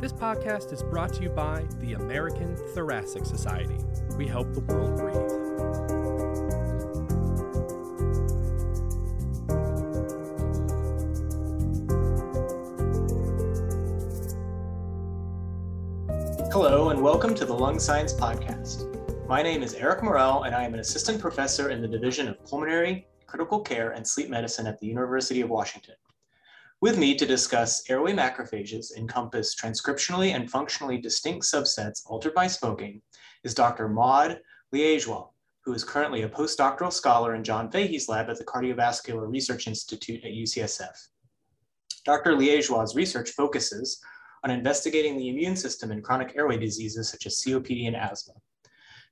This podcast is brought to you by the American Thoracic Society. We help the world breathe. Hello, and welcome to the Lung Science Podcast. My name is Eric Morrell, and I am an assistant professor in the Division of Pulmonary, Critical Care, and Sleep Medicine at the University of Washington. With me to discuss airway macrophages encompass transcriptionally and functionally distinct subsets altered by smoking is Dr. Maud Liégeois, who is currently a postdoctoral scholar in John Fahy's lab at the Cardiovascular Research Institute at UCSF. Dr. Liégeois' research focuses on investigating the immune system in chronic airway diseases such as COPD and asthma.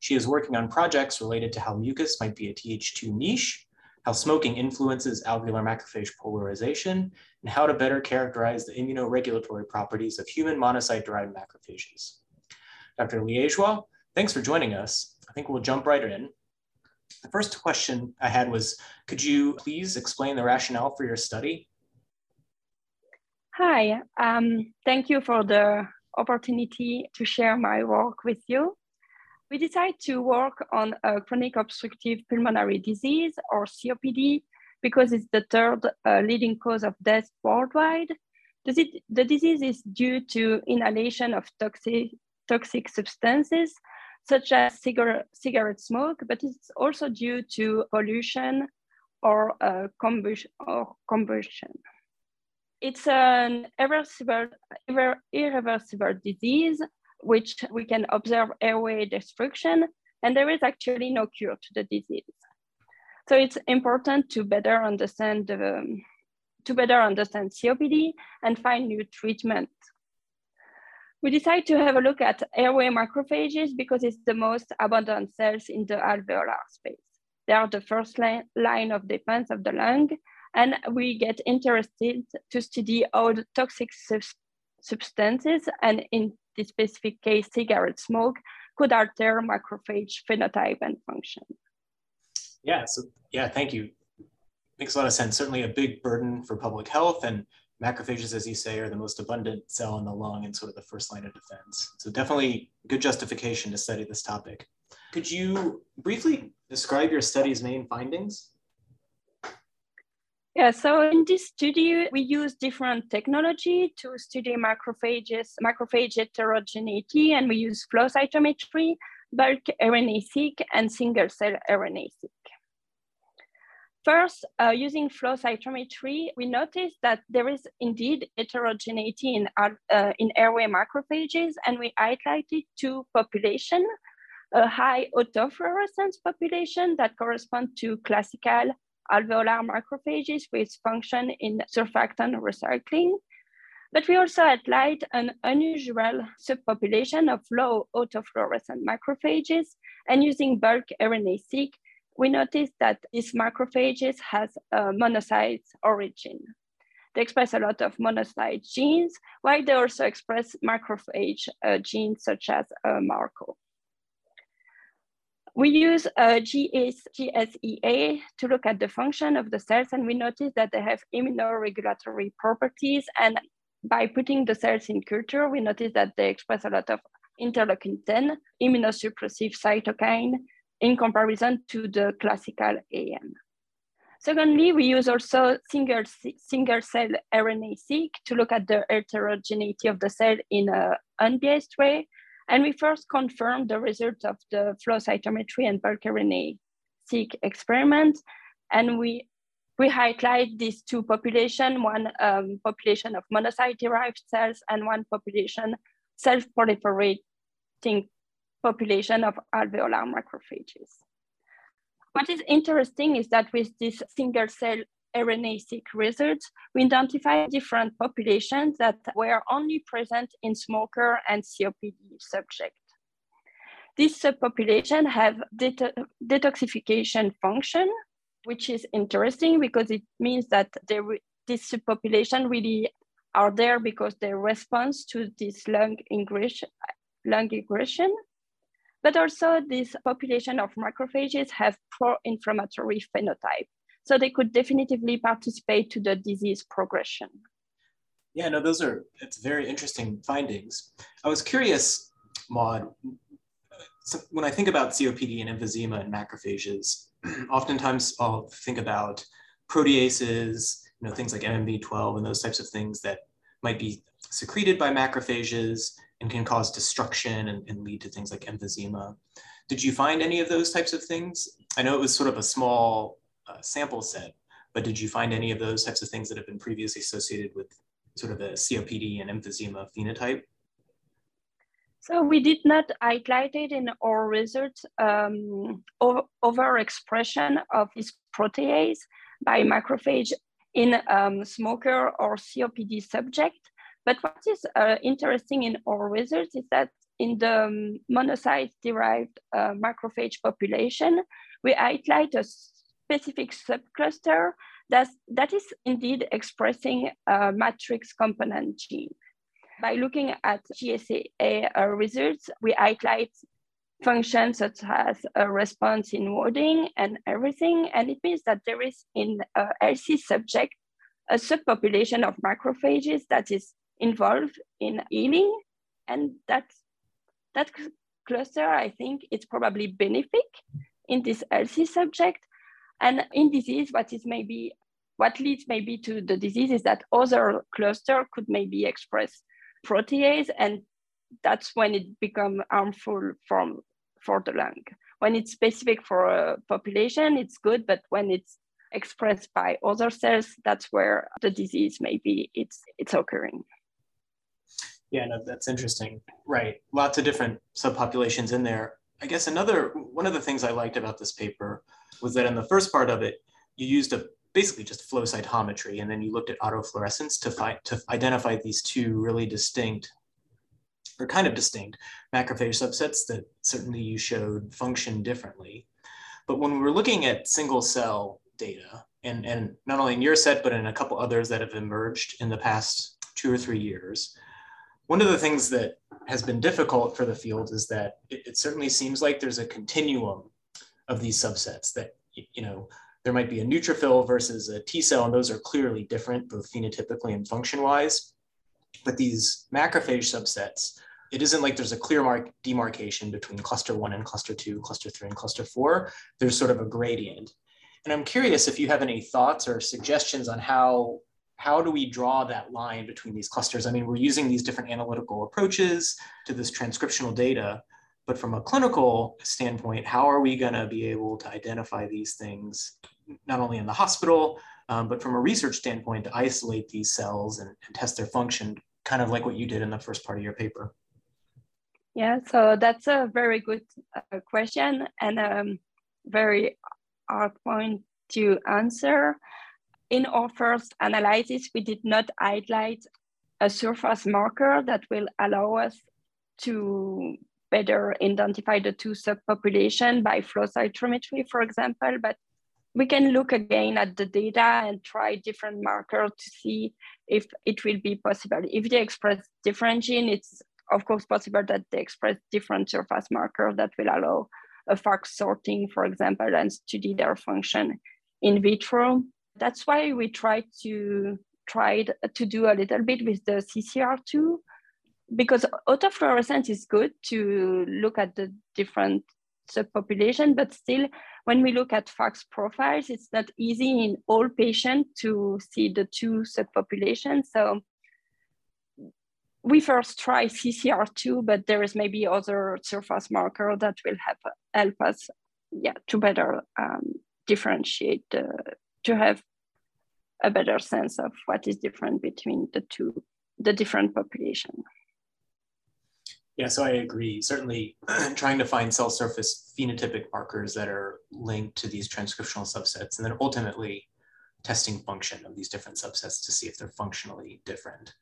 She is working on projects related to how mucus might be a Th2 niche, how smoking influences alveolar macrophage polarization, and how to better characterize the immunoregulatory properties of human monocyte-derived macrophages. Dr. Liégeois, thanks for joining us. I think we'll jump right in. The first question I had was, could you please explain the rationale for your study? Hi, um, thank you for the opportunity to share my work with you. We decided to work on a chronic obstructive pulmonary disease or COPD because it's the third uh, leading cause of death worldwide. The, the disease is due to inhalation of toxic, toxic substances such as cigarette, cigarette smoke, but it's also due to pollution or, uh, combustion, or combustion. It's an irreversible, irreversible disease, which we can observe airway destruction, and there is actually no cure to the disease. So it's important to better understand the, to better understand COPD and find new treatment. We decided to have a look at airway macrophages because it's the most abundant cells in the alveolar space. They are the first line, line of defense of the lung, and we get interested to study how the toxic sub substances, and in this specific case, cigarette smoke, could alter macrophage phenotype and function. Yeah, so yeah, thank you. Makes a lot of sense. Certainly a big burden for public health and macrophages, as you say, are the most abundant cell in the lung and sort of the first line of defense. So definitely good justification to study this topic. Could you briefly describe your study's main findings? Yeah, so in this study, we use different technology to study macrophages, macrophage heterogeneity, and we use flow cytometry, bulk RNA-seq, and single-cell RNA-seq. First, uh, using flow cytometry, we noticed that there is indeed heterogeneity in, uh, in airway macrophages, and we highlighted two populations, a high autofluorescence population that correspond to classical alveolar macrophages with function in surfactant recycling. But we also highlight an unusual subpopulation of low autofluorescent macrophages and using bulk RNA-seq, we noticed that these macrophages has a monocyte origin. They express a lot of monocyte genes, while they also express macrophage uh, genes such as uh, MARCO. We use uh, GS, GSEA to look at the function of the cells, and we notice that they have immunoregulatory properties. And by putting the cells in culture, we notice that they express a lot of interleukin 10, immunosuppressive cytokine, in comparison to the classical AM. Secondly, we use also single, single cell RNA-seq to look at the heterogeneity of the cell in an unbiased way. And we first confirmed the results of the flow cytometry and bulk RNA-seq experiment. And we, we highlight these two populations, one um, population of monocyte-derived cells and one population self-proliferating population of alveolar macrophages. What is interesting is that with this single cell RNA-seq results, we identify different populations that were only present in smoker and COPD subjects. These subpopulation have det detoxification function, which is interesting because it means that this subpopulation really are there because they respond to this lung ingression, lung ingression but also this population of macrophages have pro-inflammatory phenotype. So they could definitively participate to the disease progression. Yeah, no, those are it's very interesting findings. I was curious, Maud, so when I think about COPD and emphysema and macrophages, oftentimes I'll think about proteases, you know, things like MMP12 and those types of things that might be secreted by macrophages and can cause destruction and, and lead to things like emphysema. Did you find any of those types of things? I know it was sort of a small uh, sample set, but did you find any of those types of things that have been previously associated with sort of a COPD and emphysema phenotype? So we did not highlight it in our results um, overexpression of this protease by macrophage in um, smoker or COPD subject. But what is uh, interesting in our results is that in the um, monocyte-derived uh, macrophage population, we highlight a specific subcluster that's, that is indeed expressing a matrix component gene. By looking at GSA uh, results, we highlight functions such as a response in wording and everything. And it means that there is in a healthy subject a subpopulation of macrophages that is involved in healing. And that, that cluster, I think, is probably benefic in this healthy subject. And in disease, what is maybe what leads maybe to the disease is that other cluster could maybe express protease and that's when it become harmful from for the lung. When it's specific for a population, it's good, but when it's expressed by other cells, that's where the disease maybe it's it's occurring. Yeah, no, that's interesting. Right. Lots of different subpopulations in there. I guess another one of the things I liked about this paper was that in the first part of it, you used a basically just flow cytometry, and then you looked at autofluorescence to find to identify these two really distinct or kind of distinct macrophage subsets that certainly you showed function differently. But when we were looking at single cell data, and, and not only in your set, but in a couple others that have emerged in the past two or three years, one of the things that has been difficult for the field is that it, it certainly seems like there's a continuum of these subsets that, you know, there might be a neutrophil versus a T cell, and those are clearly different, both phenotypically and function wise. But these macrophage subsets, it isn't like there's a clear mark demarcation between cluster one and cluster two, cluster three and cluster four. There's sort of a gradient. And I'm curious if you have any thoughts or suggestions on how how do we draw that line between these clusters? I mean, we're using these different analytical approaches to this transcriptional data, but from a clinical standpoint, how are we going to be able to identify these things, not only in the hospital, um, but from a research standpoint, to isolate these cells and, and test their function, kind of like what you did in the first part of your paper? Yeah, so that's a very good uh, question and a um, very hard point to answer in our first analysis, we did not highlight a surface marker that will allow us to better identify the two subpopulation by flow cytometry, for example, but we can look again at the data and try different markers to see if it will be possible. If they express different gene, it's of course possible that they express different surface markers that will allow a FACS sorting, for example, and study their function in vitro that's why we tried to try to do a little bit with the CCR2 because autofluorescence is good to look at the different subpopulation, but still when we look at FACS profiles, it's not easy in all patients to see the two subpopulations. So we first try CCR2, but there is maybe other surface marker that will help, help us yeah, to better um, differentiate the, to have a better sense of what is different between the two, the different population. Yeah, so I agree. Certainly trying to find cell surface phenotypic markers that are linked to these transcriptional subsets and then ultimately testing function of these different subsets to see if they're functionally different.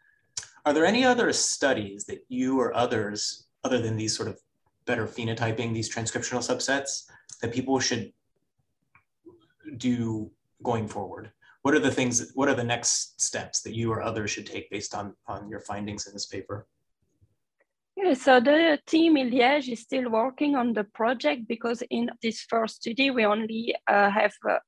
Are there any other studies that you or others, other than these sort of better phenotyping, these transcriptional subsets, that people should do going forward? what are the things, what are the next steps that you or others should take based on, on your findings in this paper? Yeah, so the team in Liège is still working on the project because in this first study we only uh, have uh,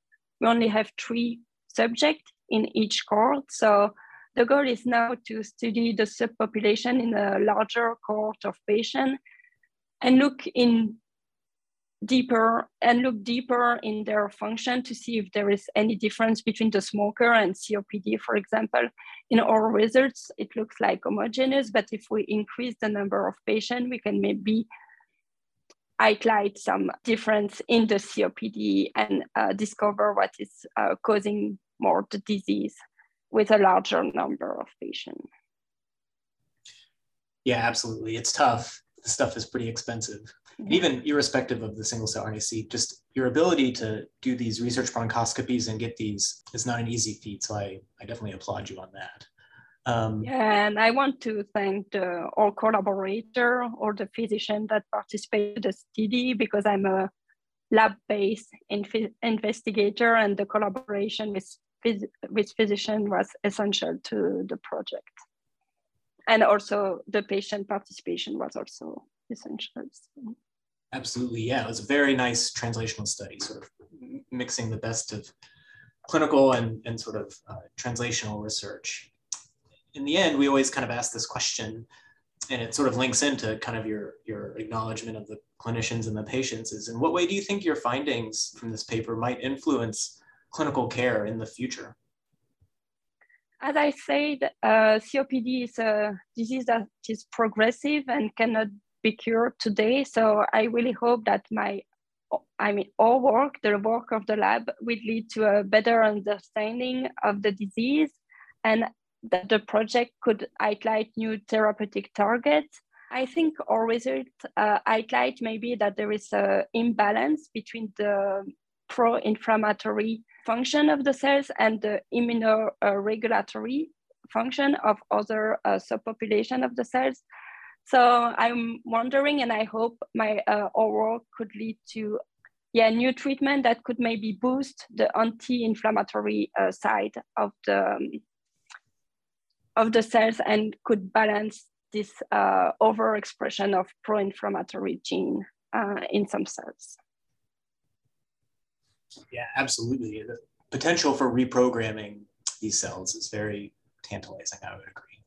we only have three subjects in each cohort. So The goal is now to study the subpopulation in a larger cohort of patients and look in deeper and look deeper in their function to see if there is any difference between the smoker and COPD, for example. In our results, it looks like homogeneous, but if we increase the number of patients, we can maybe highlight some difference in the COPD and uh, discover what is uh, causing more the disease with a larger number of patients. Yeah, absolutely. It's tough. The stuff is pretty expensive even irrespective of the single cell RNA-seq, just your ability to do these research bronchoscopies and get these is not an easy feat. So I, I definitely applaud you on that. Um, yeah, and I want to thank the, our collaborator or the physician that participated in the study because I'm a lab-based inf- investigator and the collaboration with, phys- with physician was essential to the project. And also the patient participation was also essential. So. Absolutely, yeah. It was a very nice translational study, sort of mixing the best of clinical and, and sort of uh, translational research. In the end, we always kind of ask this question, and it sort of links into kind of your, your acknowledgement of the clinicians and the patients is in what way do you think your findings from this paper might influence clinical care in the future? As I said, uh, COPD is a disease that is progressive and cannot be cured today. So I really hope that my, I mean, our work, the work of the lab, will lead to a better understanding of the disease, and that the project could highlight new therapeutic targets. I think our results uh, highlight maybe that there is an imbalance between the pro-inflammatory function of the cells and the immunoregulatory function of other uh, subpopulation of the cells. So I'm wondering, and I hope my uh, oral could lead to yeah new treatment that could maybe boost the anti-inflammatory uh, side of the um, of the cells and could balance this uh, overexpression of pro-inflammatory gene uh, in some cells. Yeah, absolutely. The potential for reprogramming these cells is very tantalizing. I would agree.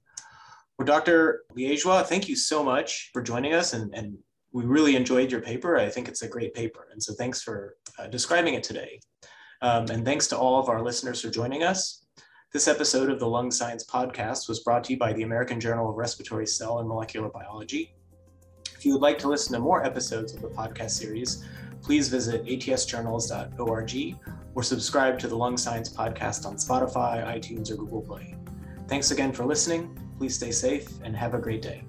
Well, Dr. Liégeois, thank you so much for joining us and, and we really enjoyed your paper. I think it's a great paper. And so thanks for uh, describing it today. Um, and thanks to all of our listeners for joining us. This episode of the Lung Science Podcast was brought to you by the American Journal of Respiratory Cell and Molecular Biology. If you would like to listen to more episodes of the podcast series, please visit atsjournals.org or subscribe to the Lung Science Podcast on Spotify, iTunes, or Google Play. Thanks again for listening. Please stay safe and have a great day.